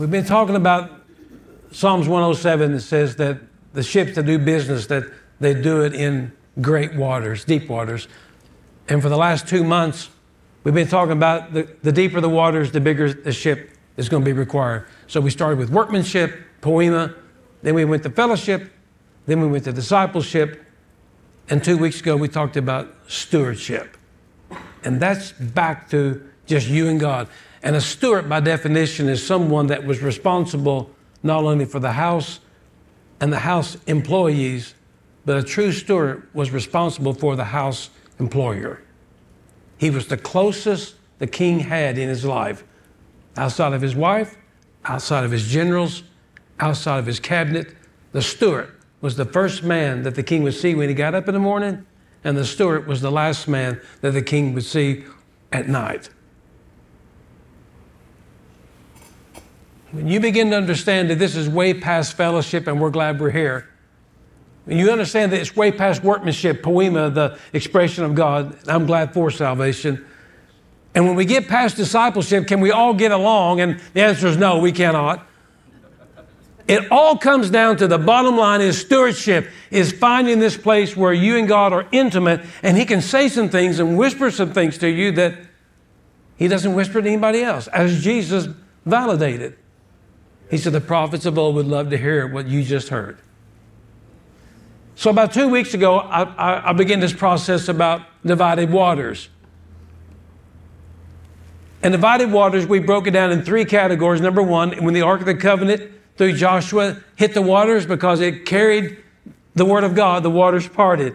We've been talking about Psalms 107 that says that the ships that do business, that they do it in great waters, deep waters. And for the last two months, we've been talking about the, the deeper the waters, the bigger the ship is going to be required. So we started with workmanship, poema, then we went to fellowship, then we went to discipleship, and two weeks ago we talked about stewardship. And that's back to just you and God. And a steward, by definition, is someone that was responsible not only for the house and the house employees, but a true steward was responsible for the house employer. He was the closest the king had in his life, outside of his wife, outside of his generals, outside of his cabinet. The steward was the first man that the king would see when he got up in the morning, and the steward was the last man that the king would see at night. When you begin to understand that this is way past fellowship and we're glad we're here, and you understand that it's way past workmanship, poema, the expression of God, I'm glad for salvation. And when we get past discipleship, can we all get along? And the answer is no, we cannot. It all comes down to the bottom line is stewardship, is finding this place where you and God are intimate and He can say some things and whisper some things to you that He doesn't whisper to anybody else, as Jesus validated. He said, The prophets of old would love to hear what you just heard. So, about two weeks ago, I, I, I began this process about divided waters. And divided waters, we broke it down in three categories. Number one, when the Ark of the Covenant through Joshua hit the waters because it carried the Word of God, the waters parted.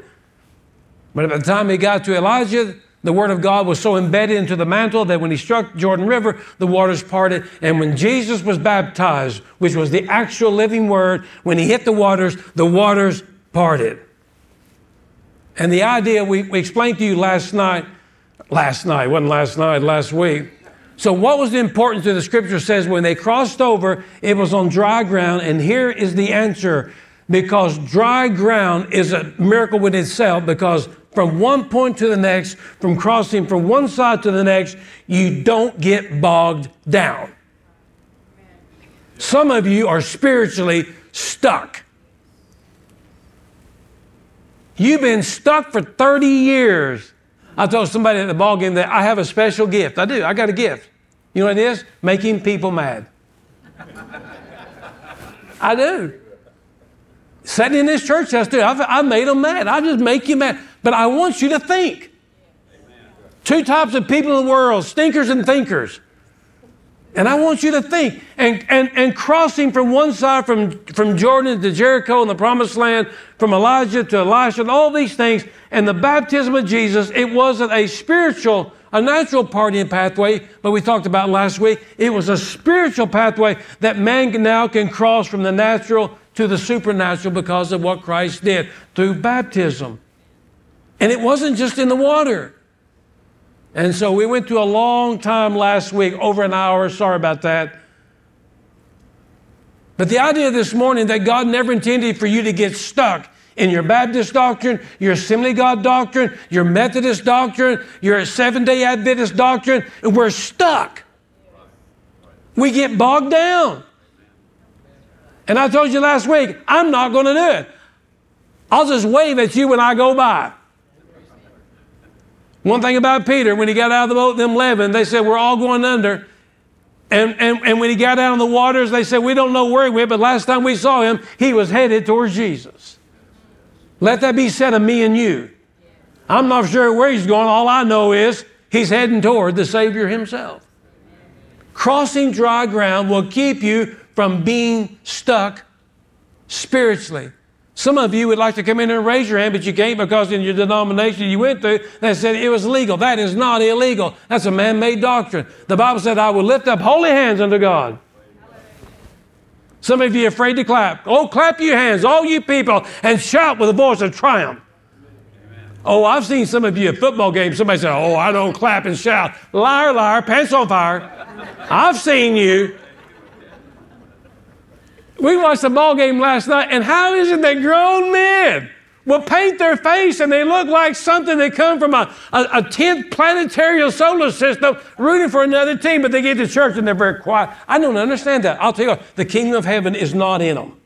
But by the time it got to Elijah, the Word of God was so embedded into the mantle that when he struck Jordan River, the waters parted. And when Jesus was baptized, which was the actual living Word, when he hit the waters, the waters parted. And the idea we, we explained to you last night, last night, wasn't last night, last week. So, what was the importance of the scripture says when they crossed over, it was on dry ground. And here is the answer because dry ground is a miracle within itself because from one point to the next, from crossing from one side to the next, you don't get bogged down. Some of you are spiritually stuck. You've been stuck for 30 years. I told somebody at the ball game that I have a special gift. I do. I got a gift. You know what it is? Making people mad. I do. Sitting in this church yesterday, I've, I've made them mad. I just make you mad. But I want you to think. Two types of people in the world stinkers and thinkers. And I want you to think. And, and, and crossing from one side, from, from Jordan to Jericho and the promised land, from Elijah to Elisha, and all these things, and the baptism of Jesus, it wasn't a spiritual, a natural partying pathway, but we talked about last week. It was a spiritual pathway that man now can cross from the natural to the supernatural because of what Christ did through baptism. And it wasn't just in the water. And so we went through a long time last week, over an hour. Sorry about that. But the idea this morning that God never intended for you to get stuck in your Baptist doctrine, your Assembly God doctrine, your Methodist doctrine, your Seventh day Adventist doctrine, we're stuck. We get bogged down. And I told you last week, I'm not going to do it. I'll just wave at you when I go by. One thing about Peter, when he got out of the boat, them 11, they said, We're all going under. And, and, and when he got out on the waters, they said, We don't know where he went, but last time we saw him, he was headed towards Jesus. Let that be said of me and you. I'm not sure where he's going. All I know is he's heading toward the Savior himself. Crossing dry ground will keep you from being stuck spiritually. Some of you would like to come in and raise your hand, but you can't because in your denomination you went through, they said it was legal. That is not illegal. That's a man made doctrine. The Bible said, I will lift up holy hands unto God. Some of you are afraid to clap. Oh, clap your hands, all you people, and shout with a voice of triumph. Oh, I've seen some of you at football games. Somebody said, Oh, I don't clap and shout. Liar, liar, pants on fire. I've seen you. We watched the ball game last night, and how is it that grown men will paint their face and they look like something that come from a, a, a 10th planetary solar system rooting for another team, but they get to church and they're very quiet. I don't understand that. I'll tell you, what, the kingdom of heaven is not in them.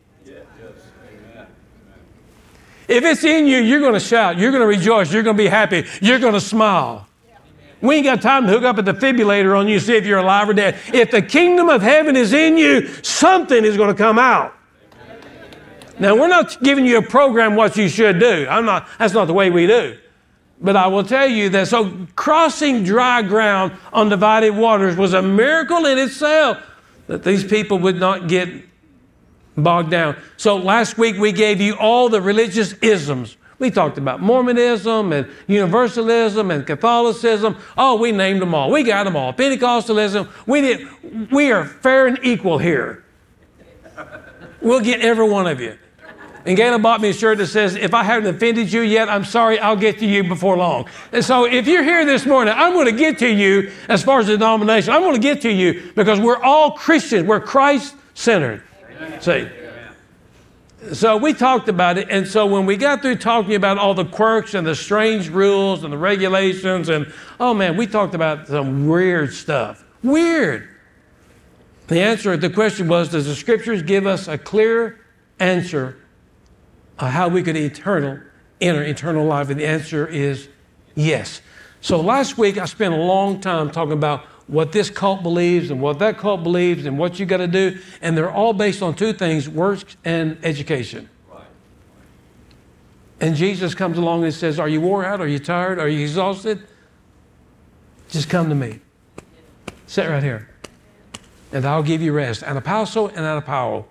If it's in you, you're going to shout, you're going to rejoice, you're going to be happy, you're going to smile. We ain't got time to hook up a defibrillator on you see if you're alive or dead. If the kingdom of heaven is in you, something is going to come out. Now, we're not giving you a program what you should do. I'm not, that's not the way we do. But I will tell you that so crossing dry ground on divided waters was a miracle in itself that these people would not get bogged down. So last week we gave you all the religious isms. We talked about Mormonism and Universalism and Catholicism. Oh, we named them all. We got them all. Pentecostalism. We did. We are fair and equal here. We'll get every one of you. And Gayla bought me a shirt that says, If I haven't offended you yet, I'm sorry, I'll get to you before long. And so if you're here this morning, I'm going to get to you as far as the denomination. I'm going to get to you because we're all Christians. We're Christ centered. See? So we talked about it. And so when we got through talking about all the quirks and the strange rules and the regulations, and oh man, we talked about some weird stuff. Weird. The answer, to the question was Does the scriptures give us a clear answer how we could eternal, enter eternal life? And the answer is yes. So last week I spent a long time talking about what this cult believes and what that cult believes and what you got to do. And they're all based on two things works and education. And Jesus comes along and says, Are you wore out? Are you tired? Are you exhausted? Just come to me. Sit right here. And I'll give you rest. Anapauso and anapao.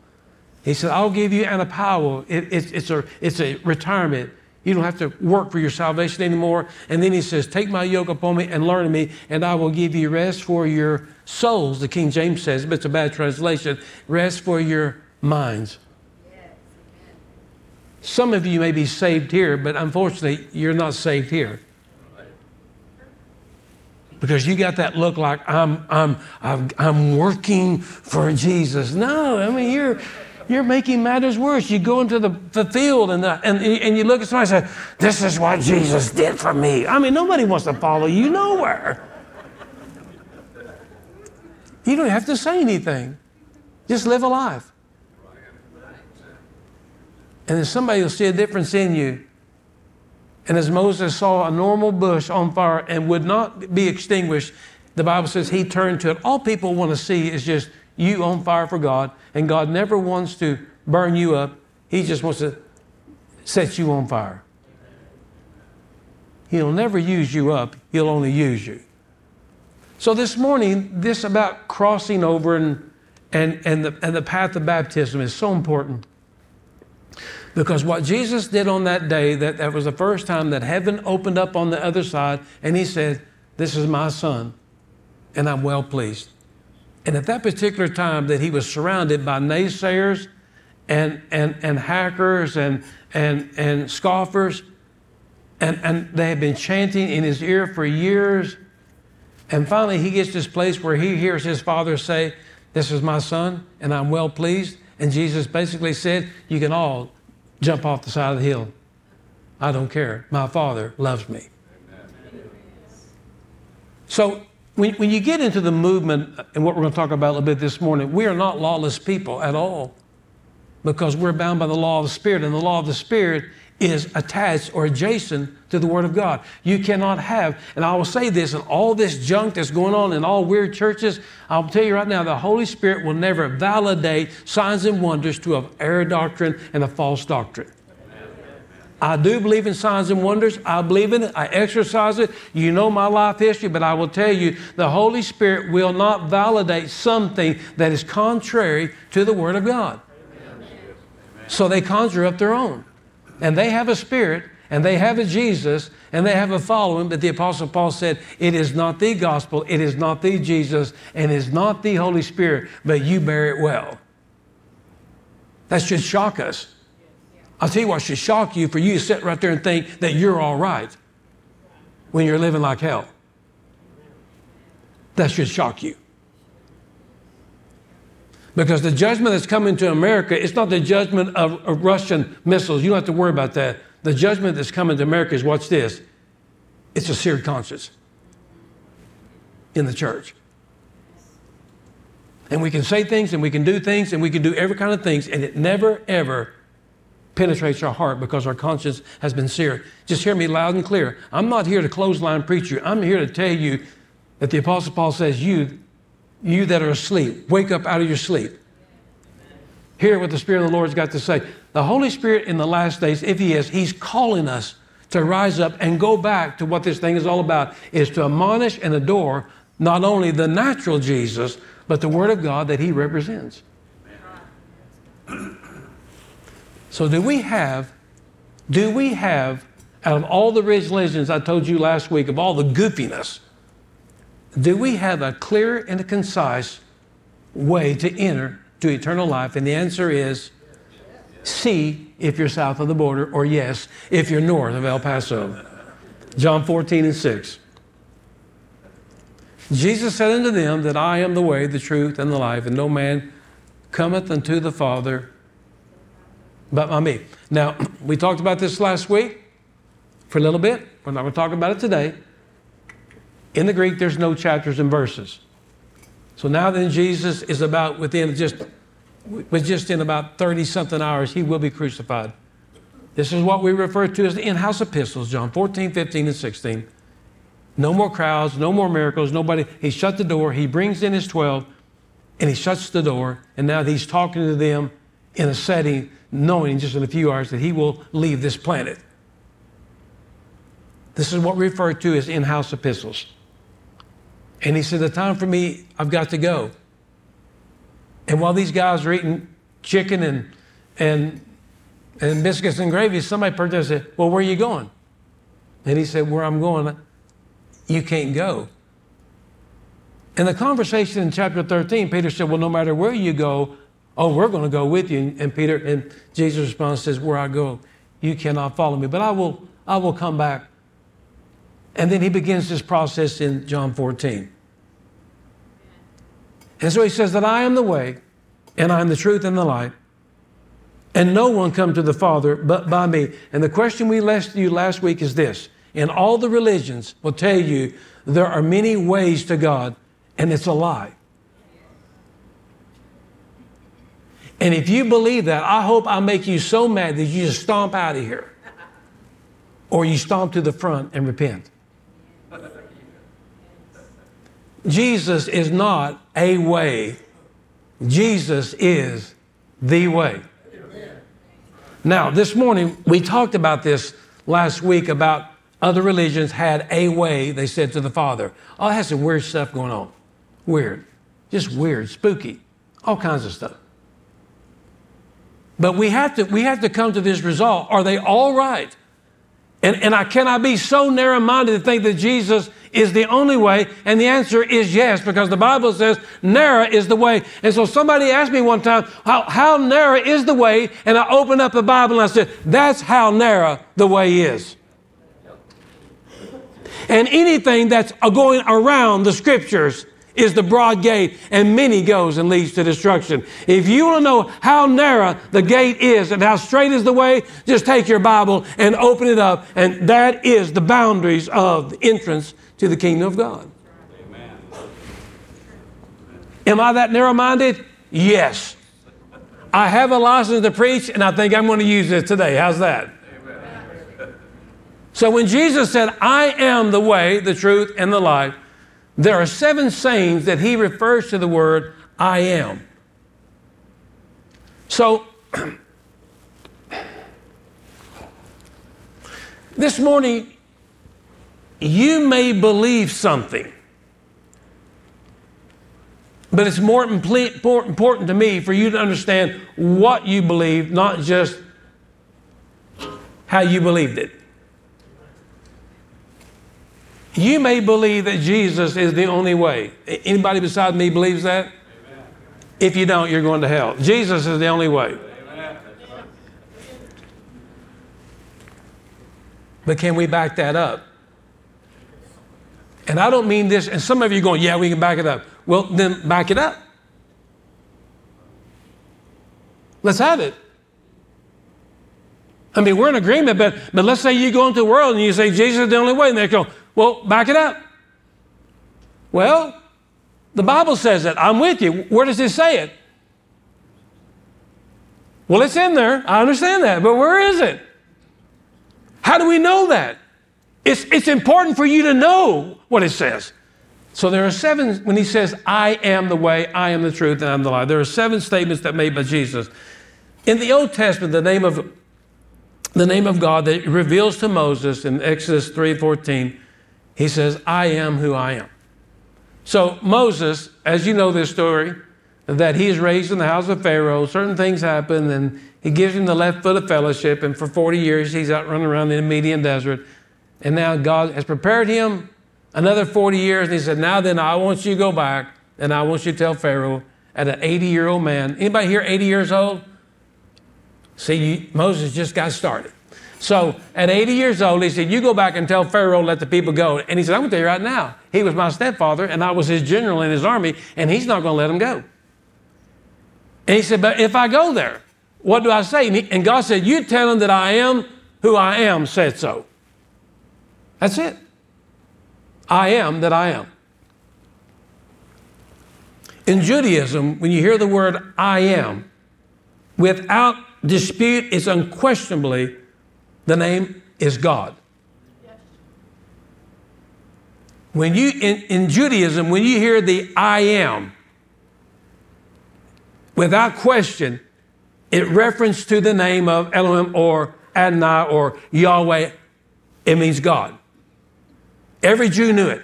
He said, I'll give you anapao. It, it, it's, a, it's a retirement. You don't have to work for your salvation anymore. And then he says, Take my yoke upon me and learn of me, and I will give you rest for your souls. The King James says, but it's a bad translation rest for your minds. Some of you may be saved here, but unfortunately, you're not saved here. Because you got that look like I'm, I'm, I'm, I'm working for Jesus. No, I mean, you're, you're making matters worse. You go into the, the field and, the, and, and you look at somebody and say, This is what Jesus did for me. I mean, nobody wants to follow you nowhere. You don't have to say anything, just live a life. And then somebody will see a difference in you. And as Moses saw a normal bush on fire and would not be extinguished, the Bible says he turned to it. All people want to see is just you on fire for God, and God never wants to burn you up. He just wants to set you on fire. He'll never use you up, He'll only use you. So this morning, this about crossing over and, and, and, the, and the path of baptism is so important. Because what Jesus did on that day, that, that was the first time that heaven opened up on the other side, and He said, This is my son, and I'm well pleased. And at that particular time, that he was surrounded by naysayers and, and, and hackers and, and, and scoffers, and, and they had been chanting in his ear for years. And finally, he gets to this place where he hears his father say, This is my son, and I'm well pleased. And Jesus basically said, You can all jump off the side of the hill. I don't care. My father loves me. So when, when you get into the movement and what we're going to talk about a little bit this morning, we are not lawless people at all because we're bound by the law of the Spirit, and the law of the Spirit is attached or adjacent to the Word of God. You cannot have, and I will say this, and all this junk that's going on in all weird churches, I'll tell you right now, the Holy Spirit will never validate signs and wonders to an error doctrine and a false doctrine. I do believe in signs and wonders. I believe in it. I exercise it. You know my life history, but I will tell you the Holy Spirit will not validate something that is contrary to the Word of God. So they conjure up their own. And they have a spirit, and they have a Jesus, and they have a following. But the Apostle Paul said, It is not the gospel, it is not the Jesus, and it is not the Holy Spirit, but you bear it well. That should shock us. I'll tell you what should shock you for you to sit right there and think that you're all right when you're living like hell. That should shock you. Because the judgment that's coming to America, it's not the judgment of, of, Russian missiles. You don't have to worry about that. the judgment that's coming to America is watch this it's a seared conscience in the church. And we can say things and we can do things and we can do every kind of things, and it never, ever penetrates our heart because our conscience has been seared. Just hear me loud and clear. I'm not here to clothesline preach you. I'm here to tell you that the Apostle Paul says, You, you that are asleep, wake up out of your sleep. Hear what the Spirit of the Lord's got to say. The Holy Spirit in the last days, if He is, He's calling us to rise up and go back to what this thing is all about, is to admonish and adore not only the natural Jesus, but the Word of God that He represents. So do we have, do we have, out of all the religions I told you last week, of all the goofiness, do we have a clear and a concise way to enter to eternal life? And the answer is C if you're south of the border, or yes if you're north of El Paso. John 14 and 6. Jesus said unto them that I am the way, the truth, and the life, and no man cometh unto the Father but by me. Now, we talked about this last week for a little bit. We're not going to talk about it today. In the Greek, there's no chapters and verses. So now then, Jesus is about within just, was just in about 30 something hours, he will be crucified. This is what we refer to as the in house epistles, John 14, 15, and 16. No more crowds, no more miracles, nobody. He shut the door, he brings in his 12, and he shuts the door, and now he's talking to them in a setting, knowing just in a few hours that he will leave this planet. This is what we refer to as in house epistles. And he said, The time for me, I've got to go. And while these guys are eating chicken and, and, and biscuits and gravy, somebody protested, Well, where are you going? And he said, Where I'm going, you can't go. In the conversation in chapter 13, Peter said, Well, no matter where you go, oh, we're going to go with you. And Peter and Jesus responds, says, Where I go, you cannot follow me, but I will, I will come back. And then he begins this process in John 14. And so he says that I am the way, and I am the truth and the light, and no one come to the Father but by me. And the question we left you last week is this: in all the religions will tell you there are many ways to God, and it's a lie. And if you believe that, I hope I make you so mad that you just stomp out of here. Or you stomp to the front and repent. Jesus is not a way, Jesus is the way. Now, this morning, we talked about this last week about other religions had a way, they said to the Father. Oh, has some weird stuff going on. Weird. Just weird, spooky, all kinds of stuff. But we have to, we have to come to this result. Are they all right? And, and I cannot be so narrow minded to think that Jesus is the only way. And the answer is yes, because the Bible says narrow is the way. And so somebody asked me one time, how, how narrow is the way? And I opened up the Bible and I said, that's how narrow the way is. And anything that's going around the scriptures is the broad gate, and many goes and leads to destruction. If you want to know how narrow the gate is and how straight is the way, just take your Bible and open it up, and that is the boundaries of the entrance to the kingdom of God. Amen. Am I that narrow minded? Yes. I have a license to preach, and I think I'm going to use it today. How's that? So when Jesus said, I am the way, the truth, and the life, there are seven sayings that he refers to the word I am. So, this morning, you may believe something, but it's more important to me for you to understand what you believe, not just how you believed it. You may believe that Jesus is the only way. Anybody beside me believes that? Amen. If you don't, you're going to hell. Jesus is the only way. Amen. But can we back that up? And I don't mean this, and some of you are going, yeah, we can back it up. Well, then back it up. Let's have it. I mean, we're in agreement, but, but let's say you go into the world and you say Jesus is the only way, and they go, well, back it up. Well, the Bible says it. I'm with you. Where does it say it? Well, it's in there. I understand that, but where is it? How do we know that? It's, it's important for you to know what it says. So there are seven, when he says, I am the way, I am the truth, and I'm the life, there are seven statements that made by Jesus. In the Old Testament, the name of the name of God that reveals to Moses in Exodus 3:14, he says, I am who I am. So Moses, as you know this story, that he's raised in the house of Pharaoh, certain things happen, and he gives him the left foot of fellowship, and for 40 years he's out running around in the Midian desert. And now God has prepared him another 40 years, and he said, Now then, I want you to go back, and I want you to tell Pharaoh at an 80 year old man. Anybody here 80 years old? See, Moses just got started. So at 80 years old, he said, You go back and tell Pharaoh, let the people go. And he said, I'm going to tell you right now, he was my stepfather, and I was his general in his army, and he's not going to let him go. And he said, But if I go there, what do I say? And, he, and God said, You tell him that I am who I am, said so. That's it. I am that I am. In Judaism, when you hear the word I am, without dispute, it's unquestionably the name is God. When you, in, in Judaism, when you hear the I am, without question, it refers to the name of Elohim or Adonai or Yahweh. It means God. Every Jew knew it.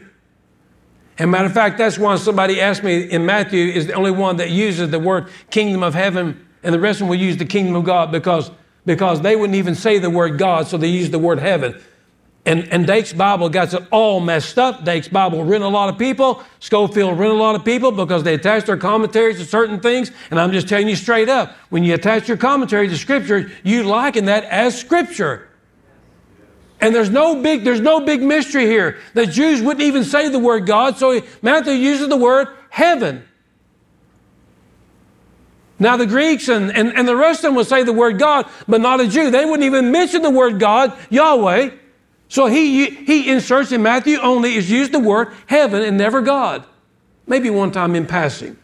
And matter of fact, that's why somebody asked me in Matthew is the only one that uses the word kingdom of heaven, and the rest of them will use the kingdom of God because, because they wouldn't even say the word God, so they used the word heaven. And, and Dake's Bible got it all messed up. Dake's Bible written a lot of people. Scofield written a lot of people because they attached their commentaries to certain things. And I'm just telling you straight up, when you attach your commentary to Scripture, you liken that as Scripture. And there's no big, there's no big mystery here. The Jews wouldn't even say the word God, so Matthew uses the word heaven. Now, the Greeks and, and, and the rest of them would say the word God, but not a Jew. They wouldn't even mention the word God, Yahweh. So he, he inserts in Matthew only is used the word heaven and never God. Maybe one time in passing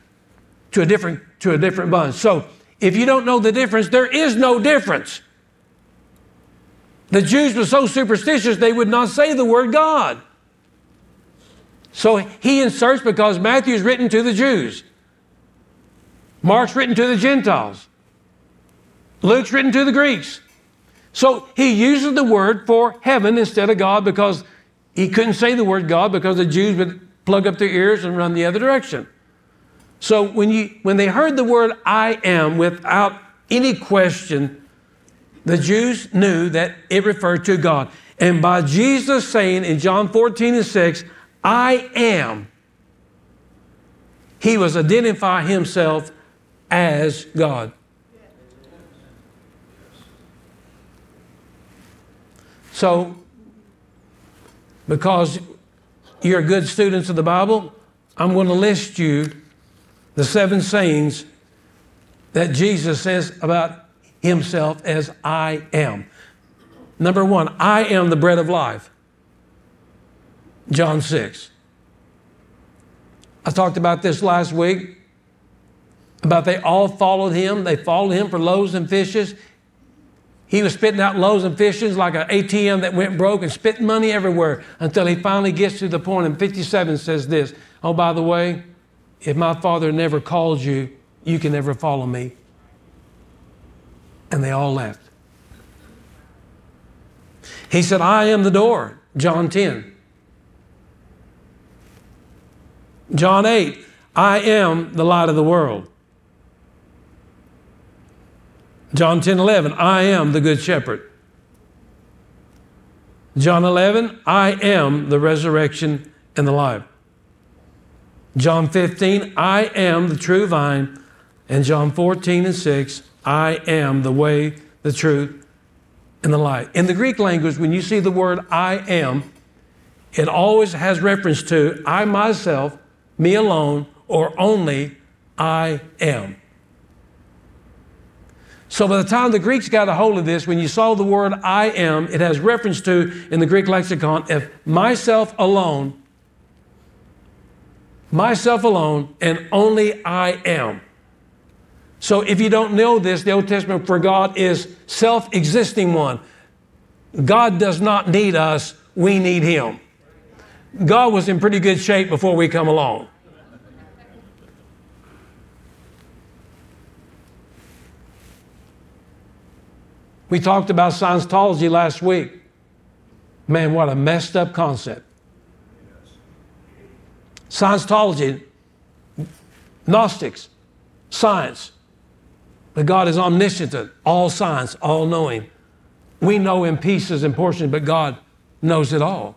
to a different, to a different bunch. So if you don't know the difference, there is no difference. The Jews were so superstitious they would not say the word God. So he inserts because Matthew's written to the Jews. Mark's written to the Gentiles. Luke's written to the Greeks. So he uses the word for heaven instead of God because he couldn't say the word God because the Jews would plug up their ears and run the other direction. So when, you, when they heard the word I am without any question, the Jews knew that it referred to God. And by Jesus saying in John 14 and 6, I am, he was identifying himself as God. So, because you're good students of the Bible, I'm going to list you the seven sayings that Jesus says about himself as I am. Number one, I am the bread of life. John 6. I talked about this last week about they all followed him. They followed him for loaves and fishes. He was spitting out loaves and fishes like an ATM that went broke and spitting money everywhere until he finally gets to the point. And 57 says this Oh, by the way, if my father never called you, you can never follow me. And they all left. He said, I am the door, John 10. John 8, I am the light of the world. John 10 11, I am the good shepherd. John 11, I am the resurrection and the life. John 15, I am the true vine. And John 14 and 6, I am the way, the truth, and the light. In the Greek language, when you see the word I am, it always has reference to I myself, me alone, or only I am. So by the time the Greeks got a hold of this, when you saw the word I am, it has reference to in the Greek lexicon, if myself alone, myself alone, and only I am. So if you don't know this, the Old Testament for God is self existing one. God does not need us, we need Him. God was in pretty good shape before we come along. We talked about Scientology last week. Man, what a messed up concept. Scientology, Gnostics, science. But God is omniscient, all science, all knowing. We know in pieces and portions, but God knows it all.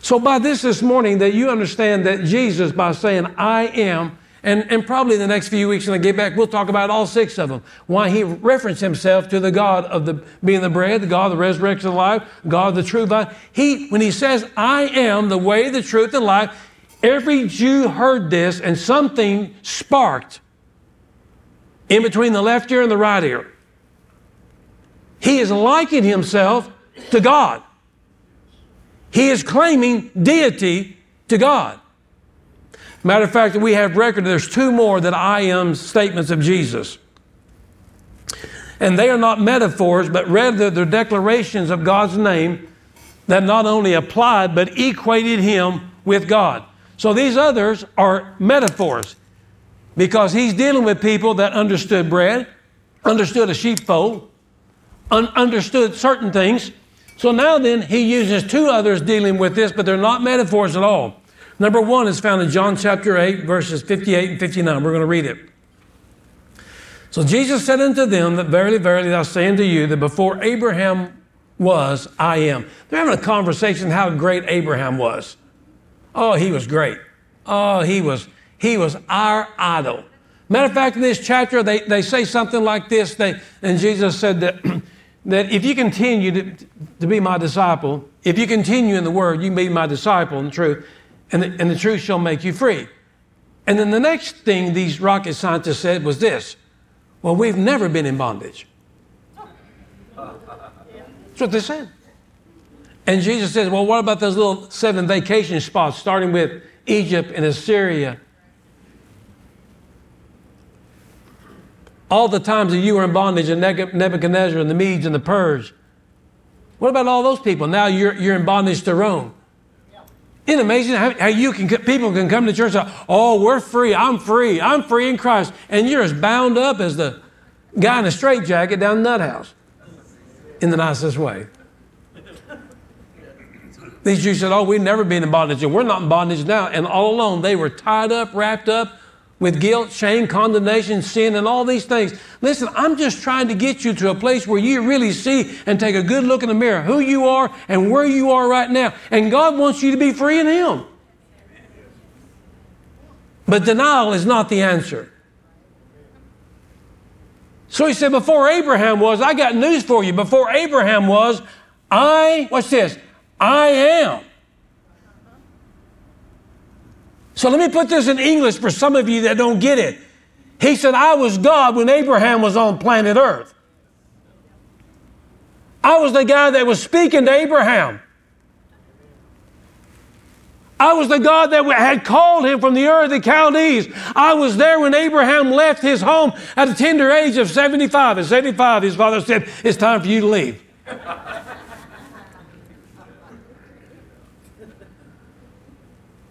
So, by this this morning, that you understand that Jesus, by saying, I am, and, and probably in the next few weeks when I get back, we'll talk about all six of them. Why he referenced himself to the God of the being the bread, the God of the resurrection of life, God of the true vine. He, when he says, I am the way, the truth, and life, every Jew heard this and something sparked in between the left ear and the right ear. He is likening himself to God. He is claiming deity to God. Matter of fact, we have record, there's two more that I am statements of Jesus. And they are not metaphors, but rather they're declarations of God's name that not only applied, but equated him with God. So these others are metaphors because he's dealing with people that understood bread, understood a sheepfold, un- understood certain things. So now then, he uses two others dealing with this, but they're not metaphors at all. Number one is found in John chapter 8, verses 58 and 59. We're going to read it. So Jesus said unto them that verily, verily, I say unto you that before Abraham was, I am. They're having a conversation how great Abraham was. Oh, he was great. Oh, he was, he was our idol. Matter of fact, in this chapter, they, they say something like this. They, and Jesus said that, that if you continue to, to be my disciple, if you continue in the word, you can be my disciple in truth and the, and the truth shall make you free. And then the next thing these rocket scientists said was this Well, we've never been in bondage. That's what they said. And Jesus says, Well, what about those little seven vacation spots, starting with Egypt and Assyria? All the times that you were in bondage in Nebuchadnezzar and the Medes and the Purge. What about all those people? Now you're, you're in bondage to Rome. Isn't amazing how, how you can people can come to church and say, "Oh, we're free. I'm free. I'm free in Christ," and you're as bound up as the guy in a straitjacket down nut house, in the nicest way. These Jews said, "Oh, we've never been in bondage, and we're not in bondage now." And all along, they were tied up, wrapped up, with guilt, shame, condemnation, sin, and all these things. Listen, I'm just trying to get you to a place where you really see and take a good look in the mirror who you are and where you are right now. And God wants you to be free in Him. But denial is not the answer. So he said, Before Abraham was, I got news for you. Before Abraham was, I, what's this? I am. So let me put this in English for some of you that don't get it. He said, I was God when Abraham was on planet Earth. I was the guy that was speaking to Abraham. I was the God that had called him from the Ur of the Chaldees. I was there when Abraham left his home at a tender age of 75. At 75, his father said, It's time for you to leave.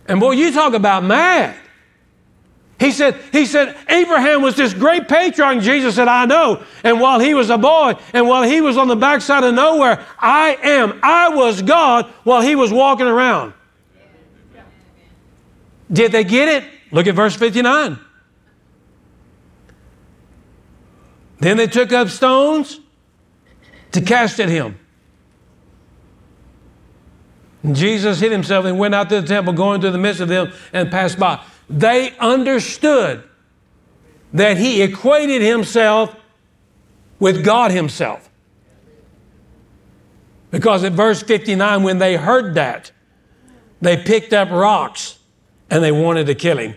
And boy, you talk about mad. He said, he said, Abraham was this great patriarch. Jesus said, I know. And while he was a boy, and while he was on the backside of nowhere, I am. I was God while he was walking around. Did they get it? Look at verse 59. Then they took up stones to cast at him. Jesus hid himself and went out to the temple, going through the midst of them and passed by. They understood that he equated himself with God himself. Because at verse 59, when they heard that, they picked up rocks and they wanted to kill him.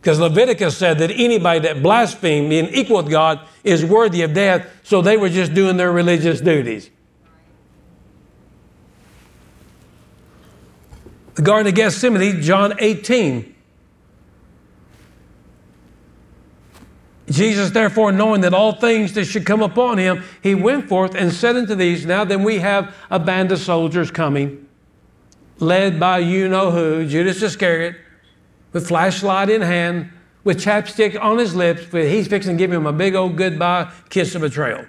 Because Leviticus said that anybody that blasphemed, being equal with God, is worthy of death. So they were just doing their religious duties. The Garden of Gethsemane, John 18. Jesus, therefore, knowing that all things that should come upon him, he went forth and said unto these, Now then, we have a band of soldiers coming, led by you know who, Judas Iscariot, with flashlight in hand, with chapstick on his lips, but he's fixing to give him a big old goodbye kiss of betrayal.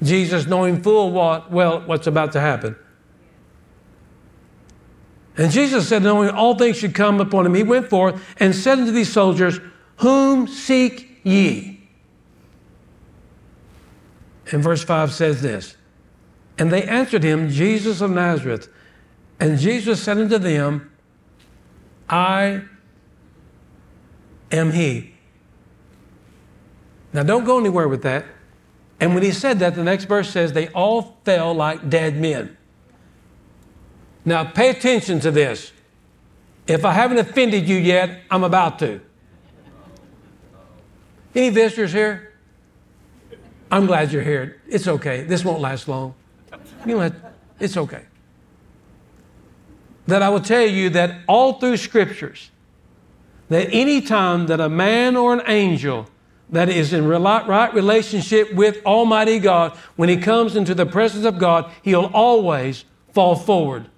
Jesus, knowing full what, well, what's about to happen. And Jesus said, knowing all things should come upon him, he went forth and said unto these soldiers, whom seek ye? And verse 5 says this And they answered him, Jesus of Nazareth. And Jesus said unto them, I am he. Now don't go anywhere with that. And when he said that, the next verse says, They all fell like dead men. Now pay attention to this. If I haven't offended you yet, I'm about to. Any visitors here? I'm glad you're here. It's okay. This won't last long. You know, it's okay. That I will tell you that all through scriptures, that any time that a man or an angel that is in right relationship with Almighty God, when he comes into the presence of God, he'll always fall forward.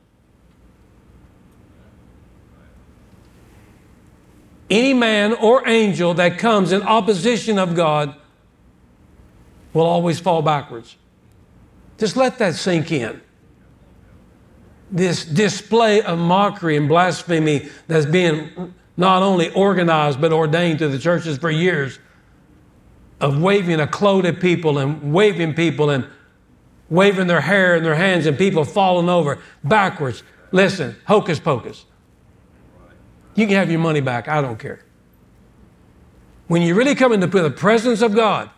Any man or angel that comes in opposition of God will always fall backwards. Just let that sink in. This display of mockery and blasphemy that's being not only organized but ordained to the churches for years of waving a cloak at people and waving people and waving their hair in their hands and people falling over backwards. Listen, hocus pocus. You can have your money back. I don't care. When you really come into the presence of God,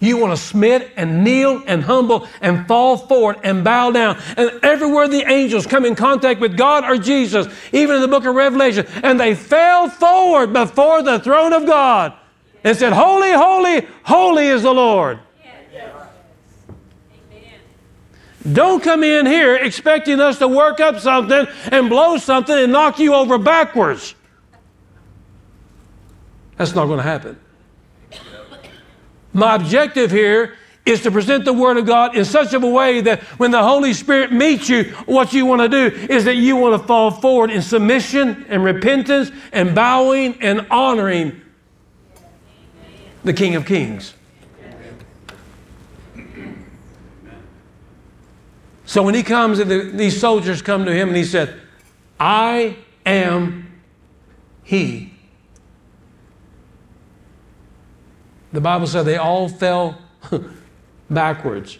you want to submit and kneel and humble and fall forward and bow down. And everywhere the angels come in contact with God or Jesus, even in the book of Revelation, and they fell forward before the throne of God and said, Holy, holy, holy is the Lord. Don't come in here expecting us to work up something and blow something and knock you over backwards. That's not going to happen. My objective here is to present the Word of God in such of a way that when the Holy Spirit meets you, what you want to do is that you want to fall forward in submission and repentance and bowing and honoring the King of Kings. So when he comes, and the, these soldiers come to him and he said, I am he. The Bible said they all fell backwards.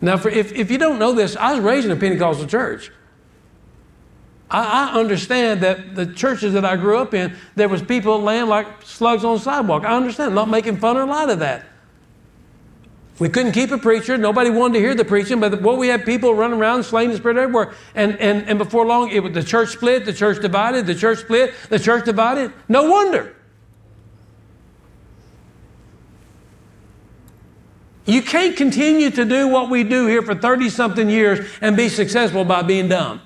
Now, for, if, if you don't know this, I was raised in a Pentecostal church. I, I, understand that the churches that I grew up in, there was people laying like slugs on the sidewalk. I understand, I'm not making fun or light of that. We couldn't keep a preacher. Nobody wanted to hear the preaching, but well, we had people running around slaying the spirit everywhere. And, and, and before long, it was the church split, the church divided, the church split, the church divided. No wonder. You can't continue to do what we do here for 30 something years and be successful by being dumb.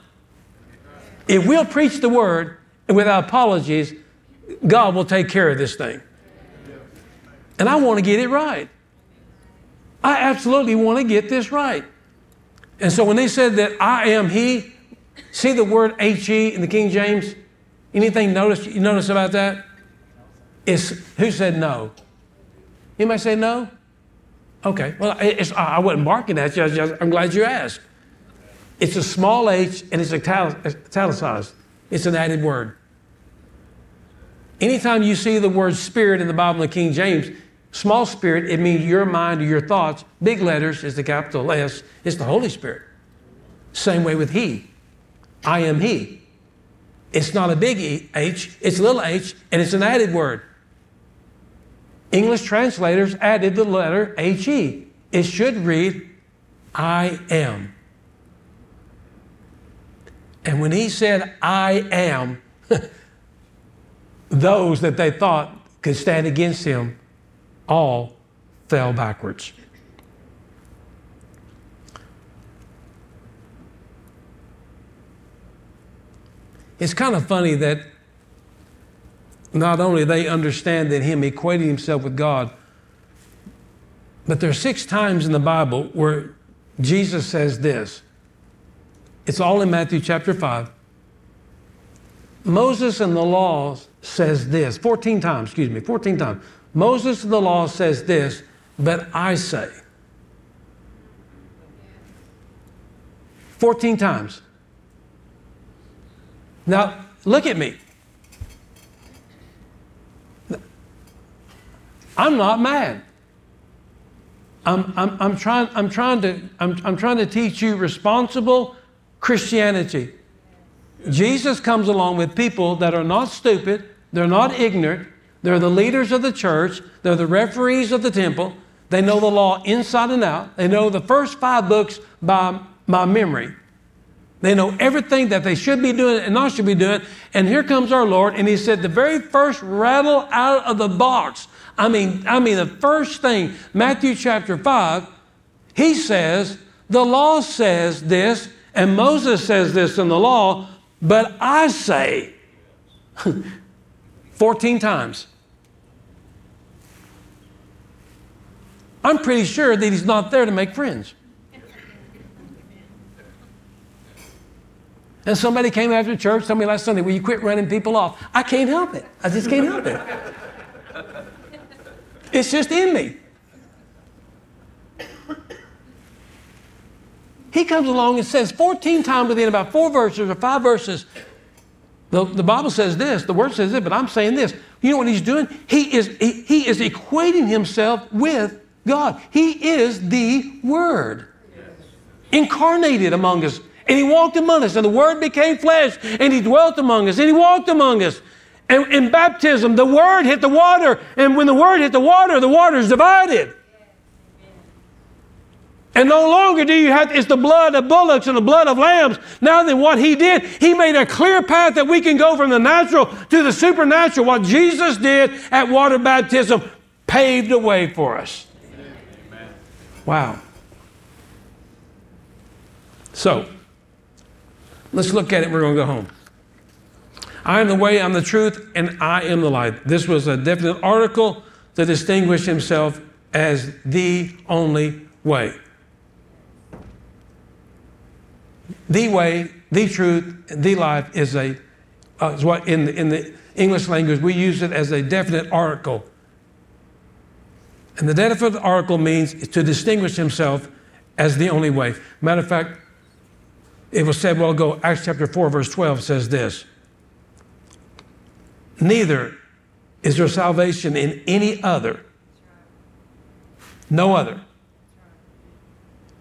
If we'll preach the word without apologies, God will take care of this thing. And I want to get it right. I absolutely want to get this right. And so when they said that I am He, see the word H-E in the King James? Anything notice, you notice about that? It's, who said no? Anybody say no? Okay, well, I wasn't barking at you. Just, I'm glad you asked. It's a small h and it's uh, italicized. It's an added word. Anytime you see the word spirit in the Bible in the King James, Small spirit, it means your mind or your thoughts. Big letters is the capital S, it's the Holy Spirit. Same way with He. I am He. It's not a big e, H, it's a little h, and it's an added word. English translators added the letter HE. It should read, I am. And when he said, I am, those that they thought could stand against him all fell backwards. It's kind of funny that not only they understand that him equating himself with God, but there are six times in the Bible where Jesus says this. It's all in Matthew chapter 5. Moses and the law says this 14 times, excuse me, 14 times. Moses and the law says this, but I say. 14 times. Now, look at me. I'm not mad. I'm, I'm, I'm, trying, I'm, trying to, I'm, I'm trying to teach you responsible Christianity. Jesus comes along with people that are not stupid, they're not ignorant, they're the leaders of the church, they're the referees of the temple, they know the law inside and out, they know the first five books by, by memory. They know everything that they should be doing and not should be doing. And here comes our Lord, and He said, the very first rattle out of the box. I mean, I mean, the first thing, Matthew chapter 5, He says, the law says this, and Moses says this in the law, but I say 14 times. I'm pretty sure that He's not there to make friends. And somebody came after church, told me last Sunday, Will you quit running people off? I can't help it. I just can't help it. It's just in me. He comes along and says 14 times within about four verses or five verses, the, the Bible says this, the word says this, but I'm saying this. You know what he's doing? He is, he, he is equating himself with God. He is the Word incarnated among us. And he walked among us, and the Word became flesh, and he dwelt among us, and he walked among us. And in baptism, the Word hit the water, and when the Word hit the water, the water is divided. And no longer do you have, it's the blood of bullocks and the blood of lambs. Now then, what he did, he made a clear path that we can go from the natural to the supernatural. What Jesus did at water baptism paved the way for us. Amen. Wow. So, let's look at it. We're going to go home. I am the way, I'm the truth, and I am the light. This was a definite article to distinguish himself as the only way. The way, the truth, the life is a uh, is what in the, in the English language we use it as a definite article. And the definite article means to distinguish himself as the only way. Matter of fact, it was said well ago, Acts chapter 4, verse 12 says this Neither is there salvation in any other. No other.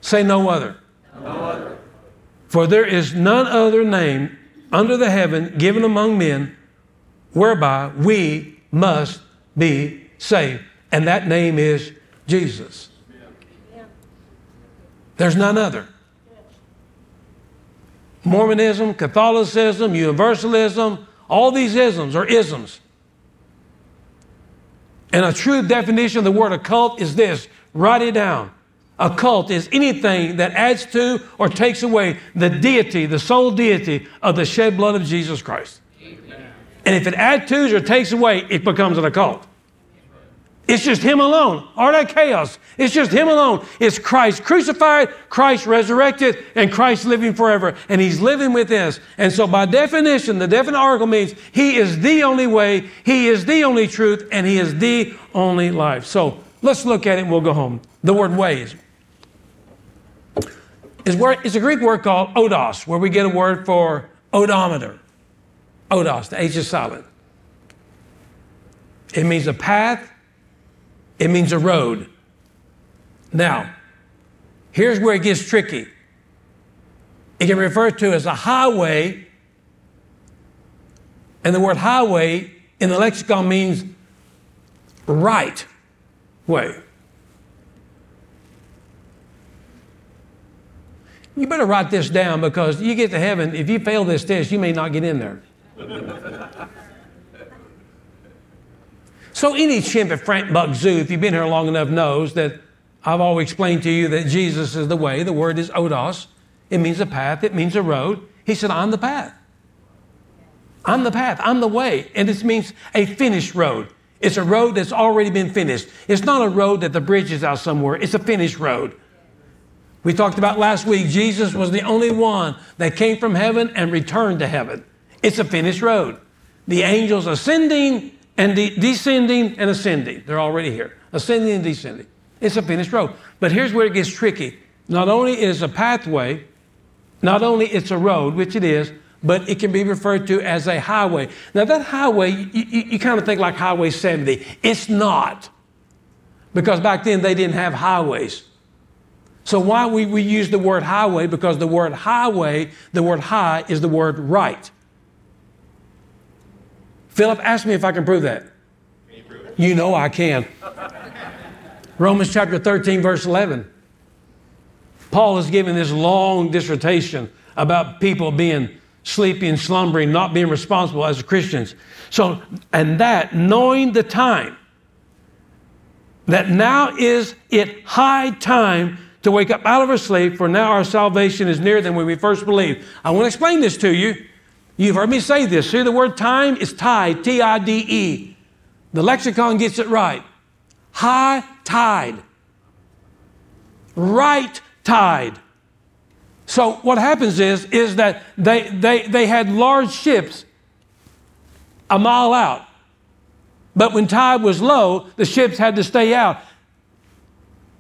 Say no other. No other. For there is none other name under the heaven given among men whereby we must be saved. And that name is Jesus. There's none other. Mormonism, Catholicism, Universalism, all these isms are isms. And a true definition of the word occult is this write it down. A cult is anything that adds to or takes away the deity, the sole deity of the shed blood of Jesus Christ. Amen. And if it adds to or takes away, it becomes an occult. It's just Him alone. All that chaos. It's just Him alone. It's Christ crucified, Christ resurrected, and Christ living forever. And He's living with us. And so, by definition, the definite article means He is the only way, He is the only truth, and He is the only life. So, let's look at it and we'll go home. The word ways is, word, is a Greek word called odos, where we get a word for odometer. Odos, the H is silent. It means a path it means a road. Now, here's where it gets tricky. It can refer to as a highway, and the word highway in the lexicon means right way. You better write this down because you get to heaven. If you fail this test, you may not get in there. so, any chimp at Frank Buck Zoo, if you've been here long enough, knows that I've always explained to you that Jesus is the way. The word is odos. It means a path, it means a road. He said, I'm the path. I'm the path. I'm the way. And this means a finished road. It's a road that's already been finished. It's not a road that the bridge is out somewhere, it's a finished road. We talked about last week, Jesus was the only one that came from heaven and returned to heaven. It's a finished road. The angels ascending and de- descending and ascending. They're already here. Ascending and descending. It's a finished road. But here's where it gets tricky. Not only is a pathway, not only it's a road, which it is, but it can be referred to as a highway. Now, that highway, you, you, you kind of think like Highway 70. It's not, because back then they didn't have highways. So, why we, we use the word highway? Because the word highway, the word high, is the word right. Philip, ask me if I can prove that. Can you, prove you know I can. Romans chapter 13, verse 11. Paul is giving this long dissertation about people being sleepy and slumbering, not being responsible as Christians. So, and that, knowing the time, that now is it high time to wake up out of our sleep, for now our salvation is nearer than when we first believed. I want to explain this to you. You've heard me say this. See, the word time is tide, T I D E. The lexicon gets it right. High tide. Right tide. So what happens is, is that they, they, they had large ships a mile out. But when tide was low, the ships had to stay out.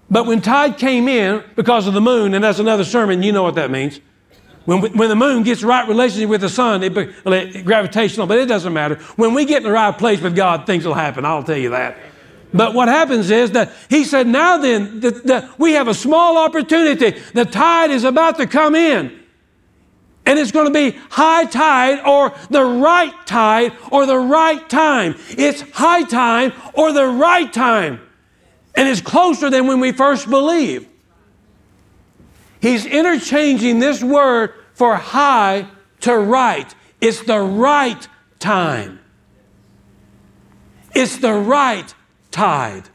But when tide came in because of the moon, and that's another sermon, you know what that means. When, when the moon gets right relationship with the sun, it, it, gravitational, but it doesn't matter. When we get in the right place with God, things will happen. I'll tell you that. But what happens is that he said, now then, the, the, we have a small opportunity. The tide is about to come in. And it's going to be high tide or the right tide or the right time. It's high time or the right time. And it's closer than when we first believed. He's interchanging this word for high to right. It's the right time. It's the right tide.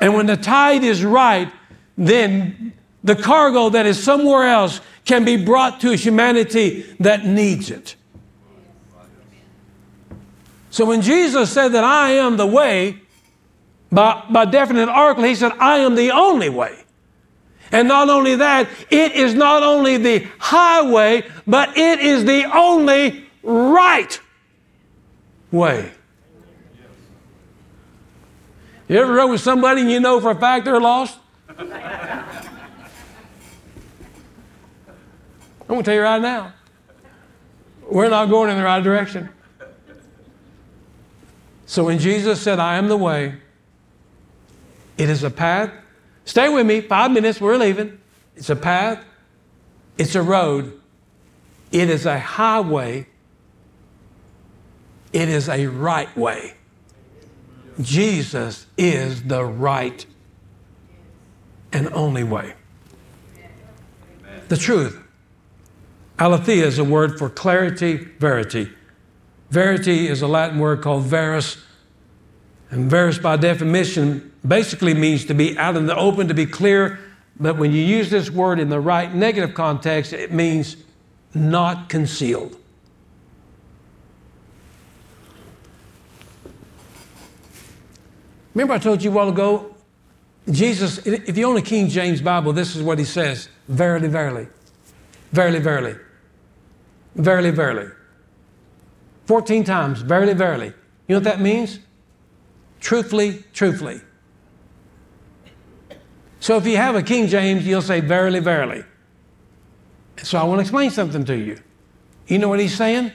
And when the tide is right, then the cargo that is somewhere else can be brought to humanity that needs it. So when Jesus said that I am the way, by, by definite article, he said, I am the only way. And not only that, it is not only the highway, but it is the only right way. You ever rode with somebody and you know for a fact they're lost? I'm going to tell you right now. We're not going in the right direction. So when Jesus said, I am the way, it is a path. Stay with me, five minutes, we're leaving. It's a path, it's a road, it is a highway, it is a right way. Jesus is the right and only way. The truth. Aletheia is a word for clarity, verity. Verity is a Latin word called verus, and verus, by definition basically means to be out in the open, to be clear. But when you use this word in the right negative context, it means not concealed. Remember, I told you a while ago, Jesus, if you own a King James Bible, this is what he says Verily, verily, verily, verily, verily, verily. 14 times, verily, verily. You know what that means? Truthfully, truthfully. So if you have a King James, you'll say, Verily, verily. So I want to explain something to you. You know what he's saying?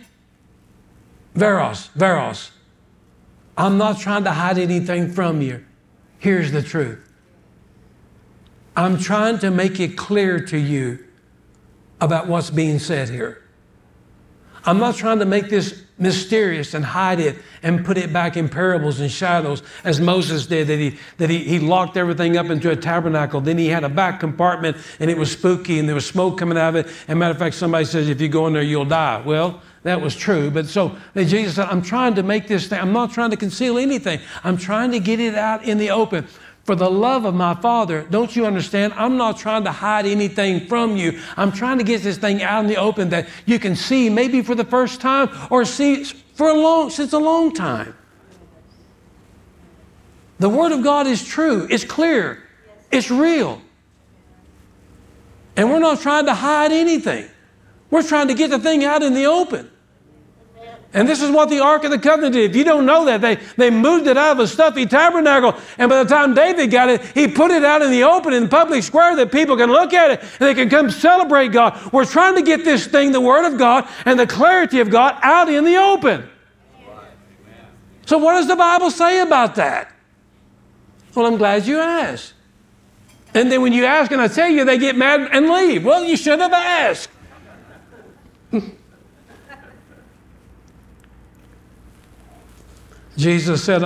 Veros, veros. I'm not trying to hide anything from you. Here's the truth. I'm trying to make it clear to you about what's being said here. I'm not trying to make this mysterious and hide it and put it back in parables and shadows as Moses did, that he, that he, he locked everything up into a tabernacle. Then he had a back compartment and it was spooky and there was smoke coming out of it. And matter of fact, somebody says, if you go in there, you'll die. Well, that was true. But so Jesus said, I'm trying to make this thing, I'm not trying to conceal anything. I'm trying to get it out in the open for the love of my Father, don't you understand? I'm not trying to hide anything from you. I'm trying to get this thing out in the open that you can see maybe for the first time or see for a long since a long time. The Word of God is true, it's clear, it's real. And we're not trying to hide anything. We're trying to get the thing out in the open. And this is what the Ark of the Covenant did. If you don't know that, they, they moved it out of a stuffy tabernacle. And by the time David got it, he put it out in the open in the public square that people can look at it and they can come celebrate God. We're trying to get this thing, the Word of God and the clarity of God, out in the open. So, what does the Bible say about that? Well, I'm glad you asked. And then when you ask and I tell you, they get mad and leave. Well, you should have asked. Jesus said,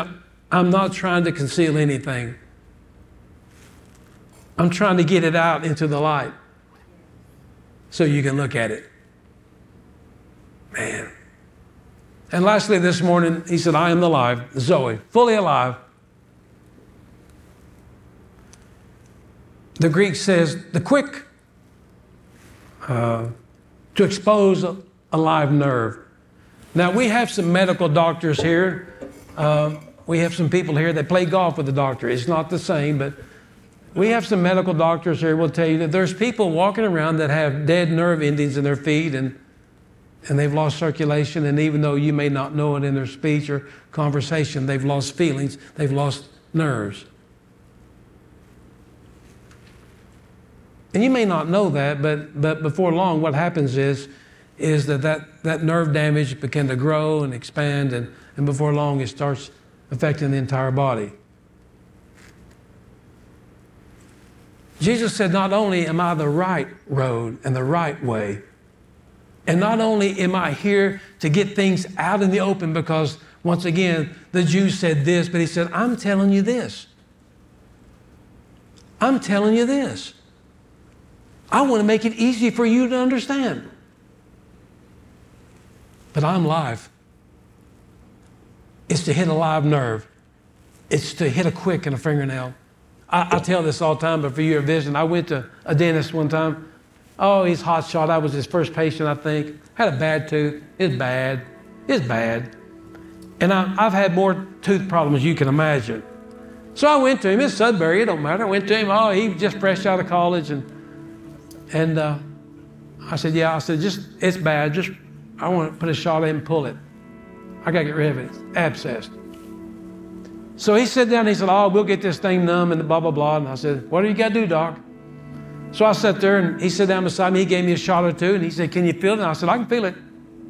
I'm not trying to conceal anything. I'm trying to get it out into the light so you can look at it. Man. And lastly, this morning, he said, I am alive, Zoe, fully alive. The Greek says, the quick, uh, to expose a, a live nerve. Now, we have some medical doctors here uh, we have some people here that play golf with the doctor. It's not the same, but we have some medical doctors here will tell you that there's people walking around that have dead nerve endings in their feet and and they've lost circulation. And even though you may not know it in their speech or conversation they've lost feelings. They've lost nerves. And you may not know that but but before long what happens is is that that, that nerve damage begin to grow and expand and and before long it starts affecting the entire body. Jesus said, Not only am I the right road and the right way, and not only am I here to get things out in the open, because once again, the Jews said this, but he said, I'm telling you this. I'm telling you this. I want to make it easy for you to understand. But I'm live. It's to hit a live nerve. It's to hit a quick in a fingernail. I, I tell this all the time, but for your vision, I went to a dentist one time. Oh, he's hot shot. I was his first patient, I think. Had a bad tooth. It's bad. It's bad. And I, have had more tooth problems you can imagine. So I went to him. It's Sudbury. It don't matter. I went to him. Oh, he just fresh out of college, and and uh, I said, yeah. I said, just it's bad. Just I want to put a shot in and pull it. I got to get rid of it. It's abscessed. So he sat down and he said, Oh, we'll get this thing numb and blah, blah, blah. And I said, What do you got to do, doc? So I sat there and he sat down beside me. He gave me a shot or two and he said, Can you feel it? And I said, I can feel it.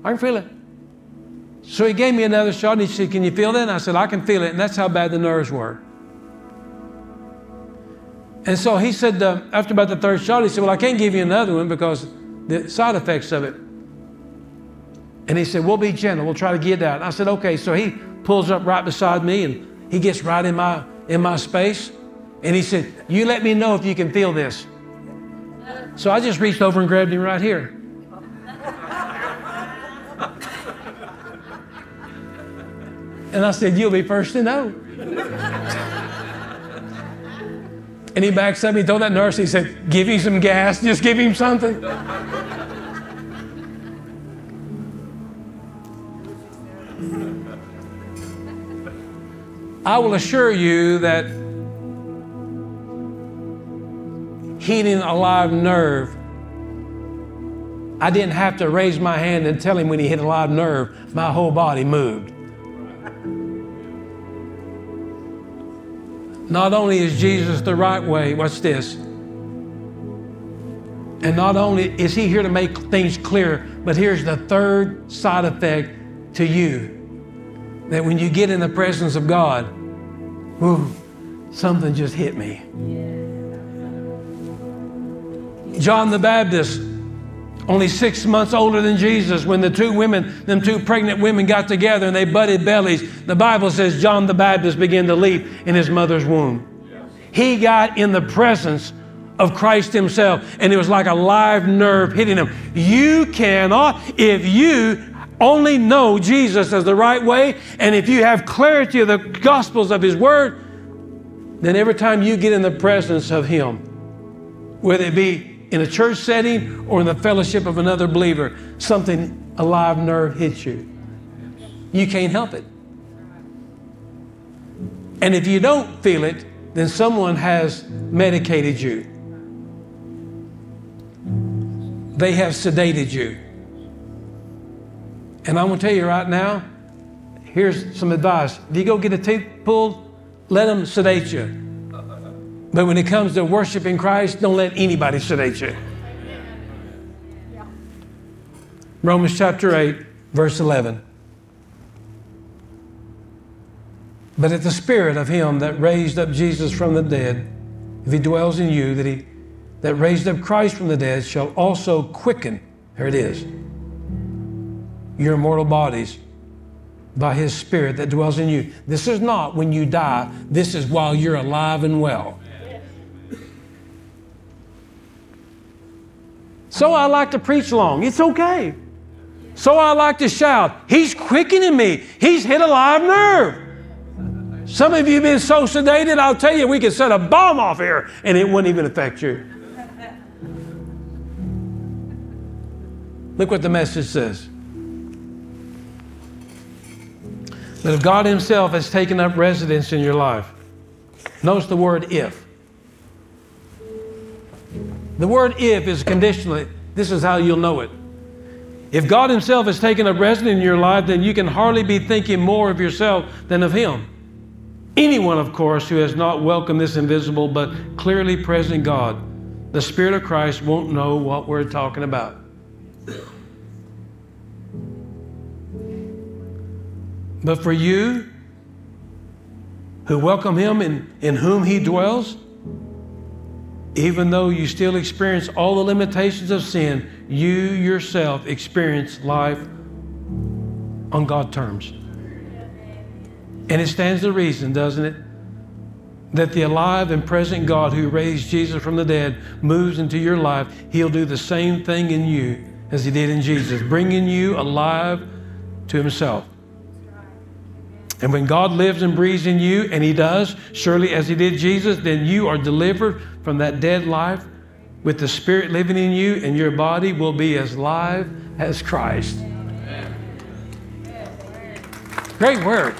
I can feel it. So he gave me another shot and he said, Can you feel that? And I said, I can feel it. And that's how bad the nerves were. And so he said, uh, after about the third shot, he said, Well, I can't give you another one because the side effects of it. And he said, We'll be gentle. We'll try to get out. And I said, Okay. So he pulls up right beside me and he gets right in my in my space. And he said, You let me know if you can feel this. So I just reached over and grabbed him right here. And I said, You'll be first to know. and he backs up, he told that nurse, he said, Give him some gas, just give him something. I will assure you that heating a live nerve, I didn't have to raise my hand and tell him when he hit a live nerve, my whole body moved. Not only is Jesus the right way, watch this. And not only is he here to make things clear, but here's the third side effect to you that when you get in the presence of God, whoo, something just hit me. John the Baptist only six months older than Jesus, when the two women, them two pregnant women got together and they butted bellies, the Bible says John the Baptist began to leap in his mother's womb. He got in the presence of Christ Himself, and it was like a live nerve hitting him. You cannot, if you only know Jesus as the right way, and if you have clarity of the gospels of His Word, then every time you get in the presence of Him, whether it be in a church setting or in the fellowship of another believer, something, a live nerve hits you. You can't help it. And if you don't feel it, then someone has medicated you. They have sedated you. And I'm going to tell you right now here's some advice. If you go get a teeth pulled, let them sedate you. But when it comes to worshiping Christ, don't let anybody sedate you. Romans chapter 8, verse 11. But if the Spirit of Him that raised up Jesus from the dead, if He dwells in you, that He that raised up Christ from the dead shall also quicken, here it is, your mortal bodies by His Spirit that dwells in you. This is not when you die, this is while you're alive and well. So I like to preach long. It's okay. So I like to shout. He's quickening me. He's hit a live nerve. Some of you have been so sedated, I'll tell you, we could set a bomb off here and it wouldn't even affect you. Look what the message says. But if God Himself has taken up residence in your life, notice the word if. The word if is conditional. This is how you'll know it. If God Himself has taken up residence in your life, then you can hardly be thinking more of yourself than of Him. Anyone, of course, who has not welcomed this invisible but clearly present God, the Spirit of Christ won't know what we're talking about. But for you who welcome Him in, in whom He dwells, even though you still experience all the limitations of sin, you yourself experience life on God terms. And it stands to reason, doesn't it? That the alive and present God who raised Jesus from the dead moves into your life. He'll do the same thing in you as He did in Jesus, bringing you alive to Himself. And when God lives and breathes in you, and He does, surely as He did Jesus, then you are delivered from that dead life with the Spirit living in you, and your body will be as live as Christ. Great word.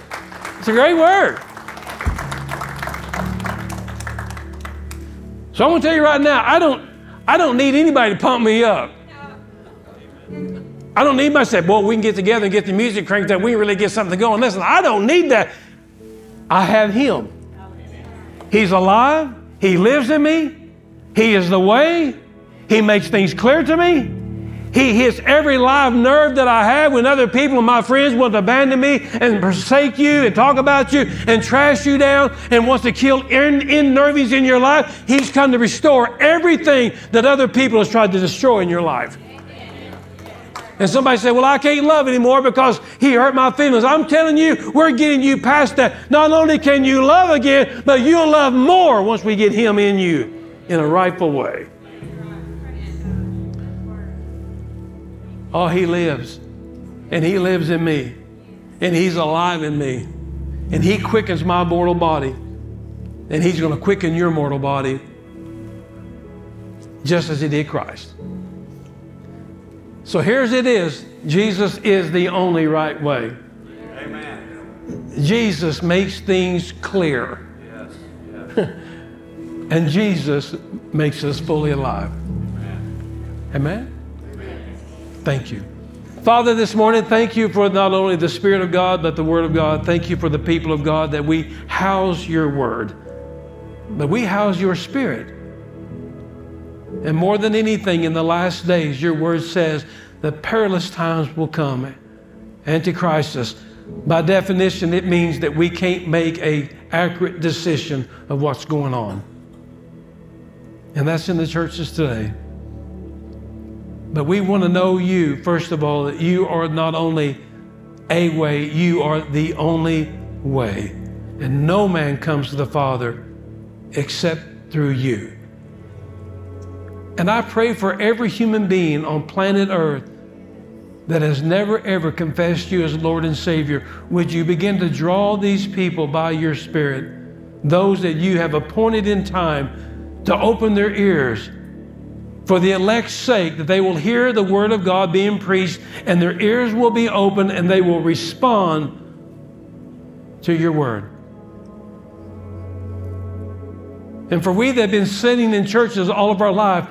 It's a great word. So I'm going to tell you right now, I don't, I don't need anybody to pump me up. I don't need my say, boy, we can get together and get the music cranked up. We can really get something going. Listen, I don't need that. I have Him. He's alive. He lives in me. He is the way. He makes things clear to me. He hits every live nerve that I have when other people and my friends want to abandon me and forsake you and talk about you and trash you down and wants to kill in, in nervings in your life. He's come to restore everything that other people has tried to destroy in your life. And somebody said, Well, I can't love anymore because he hurt my feelings. I'm telling you, we're getting you past that. Not only can you love again, but you'll love more once we get him in you in a rightful way. Oh, He lives. And He lives in me. And He's alive in me. And He quickens my mortal body. And He's going to quicken your mortal body just as He did Christ. So here's it is Jesus is the only right way. Amen. Jesus makes things clear. Yes. yes. and Jesus makes us fully alive. Amen. Amen. Thank you. Father, this morning, thank you for not only the Spirit of God, but the Word of God. Thank you for the people of God that we house your Word, that we house your Spirit. And more than anything, in the last days, your Word says that perilous times will come. Antichristus. By definition, it means that we can't make a accurate decision of what's going on. And that's in the churches today. But we want to know you, first of all, that you are not only a way, you are the only way. And no man comes to the Father except through you. And I pray for every human being on planet Earth that has never ever confessed you as Lord and Savior. Would you begin to draw these people by your Spirit, those that you have appointed in time to open their ears for the elect's sake, that they will hear the Word of God being preached and their ears will be open and they will respond to your Word. And for we that have been sitting in churches all of our life,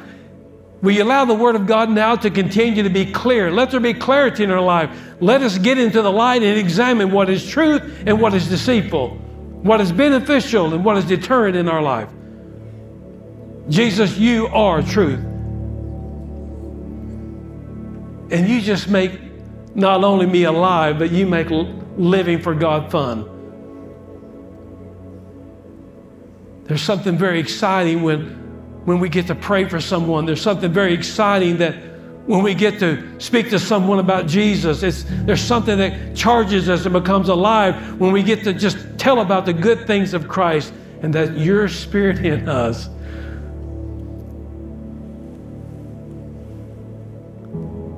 we allow the Word of God now to continue to be clear. Let there be clarity in our life. Let us get into the light and examine what is truth and what is deceitful, what is beneficial and what is deterrent in our life. Jesus, you are truth. And you just make not only me alive, but you make living for God fun. There's something very exciting when, when we get to pray for someone. There's something very exciting that when we get to speak to someone about Jesus, it's, there's something that charges us and becomes alive when we get to just tell about the good things of Christ and that your spirit in us.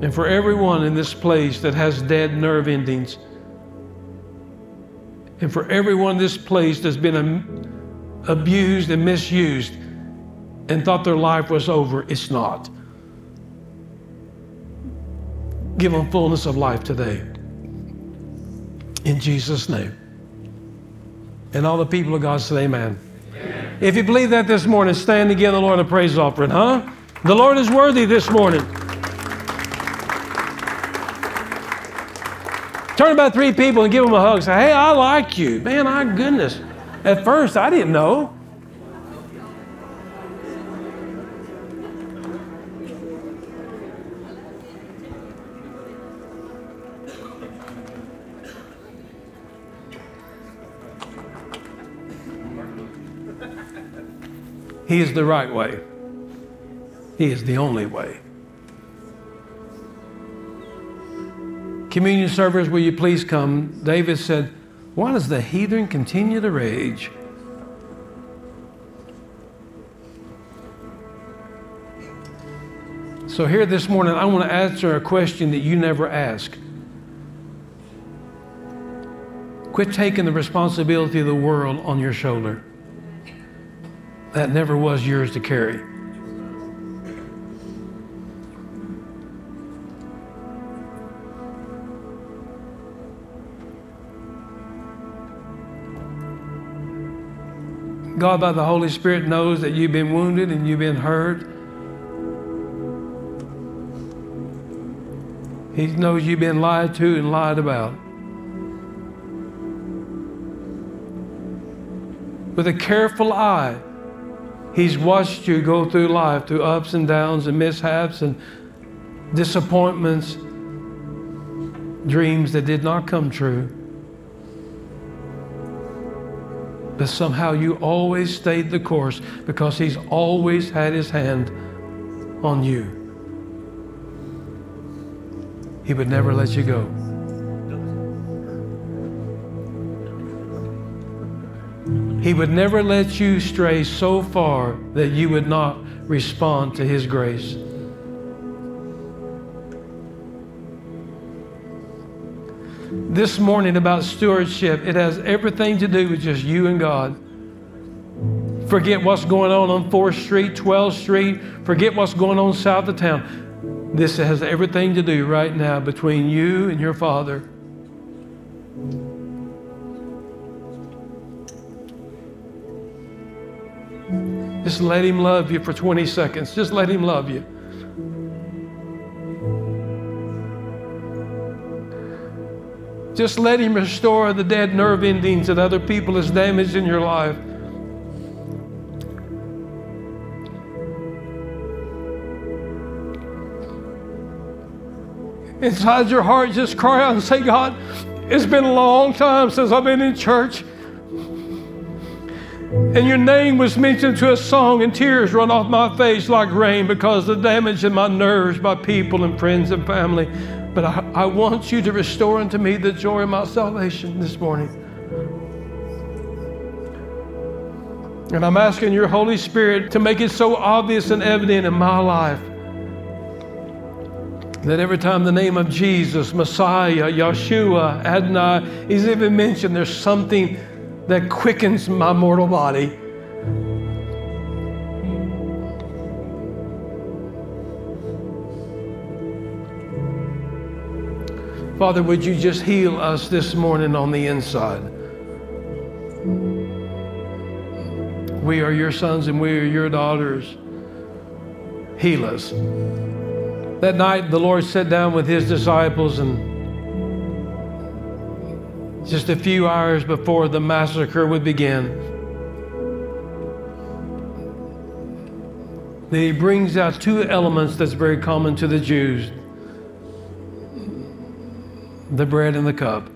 And for everyone in this place that has dead nerve endings, and for everyone in this place that's been abused and misused and thought their life was over. It's not. Give them fullness of life today. In Jesus' name. And all the people of God say, Amen. amen. If you believe that this morning, stand again, the Lord, a praise offering, huh? The Lord is worthy this morning. Turn about three people and give them a hug. Say, hey, I like you. Man, my goodness. At first, I didn't know. He is the right way. He is the only way. Communion servers, will you please come? David said, why does the heathen continue to rage? So, here this morning, I want to answer a question that you never ask. Quit taking the responsibility of the world on your shoulder. That never was yours to carry. God, by the Holy Spirit, knows that you've been wounded and you've been hurt. He knows you've been lied to and lied about. With a careful eye, He's watched you go through life, through ups and downs and mishaps and disappointments, dreams that did not come true. But somehow you always stayed the course because He's always had His hand on you. He would never let you go. He would never let you stray so far that you would not respond to His grace. this morning about stewardship. It has everything to do with just you and God. Forget what's going on on 4th Street, 12th Street. Forget what's going on south of town. This has everything to do right now between you and your Father. Just let Him love you for 20 seconds. Just let Him love you. Just let Him restore the dead nerve endings that other people has damaged in your life. Inside your heart, just cry out and say, God, it's been a long time since I've been in church. And your name was mentioned to a song, and tears run off my face like rain because of the damage in my nerves by people and friends and family. But I, I want you to restore unto me the joy of my salvation this morning. And I'm asking your Holy Spirit to make it so obvious and evident in my life that every time the name of Jesus, Messiah, Yeshua, Adonai is even mentioned, there's something that quickens my mortal body. Father, would you just heal us this morning on the inside? We are your sons and we are your daughters. Heal us. That night, the Lord sat down with his disciples, and just a few hours before the massacre would begin, he brings out two elements that's very common to the Jews the bread and the cup.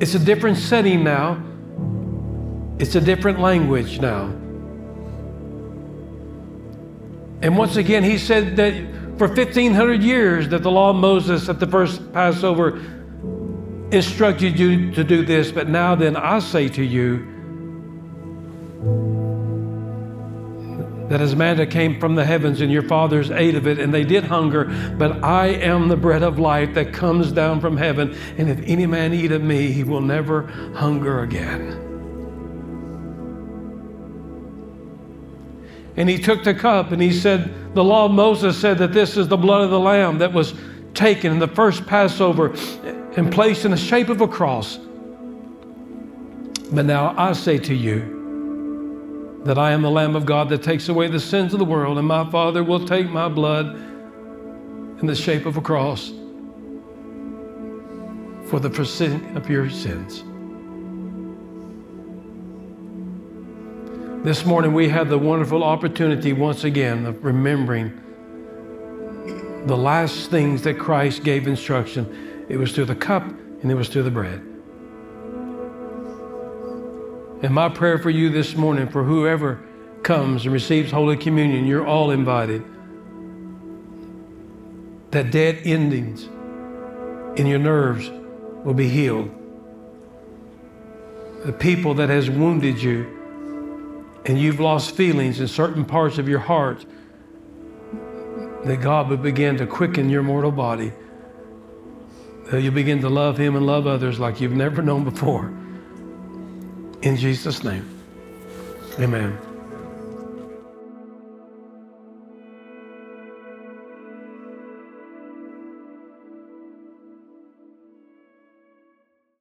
It's a different setting now. It's a different language now. And once again, he said that for 1500 years that the law of Moses at the first Passover instructed you to do this, but now then I say to you that as manna came from the heavens and your fathers ate of it and they did hunger, but I am the bread of life that comes down from heaven, and if any man eat of me, he will never hunger again. And he took the cup and he said, The law of Moses said that this is the blood of the Lamb that was taken in the first Passover and placed in the shape of a cross. But now I say to you, that I am the Lamb of God that takes away the sins of the world, and my Father will take my blood in the shape of a cross for the forsaking of your sins. This morning we have the wonderful opportunity once again of remembering the last things that Christ gave instruction. It was through the cup and it was through the bread. And my prayer for you this morning, for whoever comes and receives Holy Communion, you're all invited. That dead endings in your nerves will be healed. The people that has wounded you and you've lost feelings in certain parts of your heart, that God would begin to quicken your mortal body. That you begin to love Him and love others like you've never known before. In Jesus' name, amen.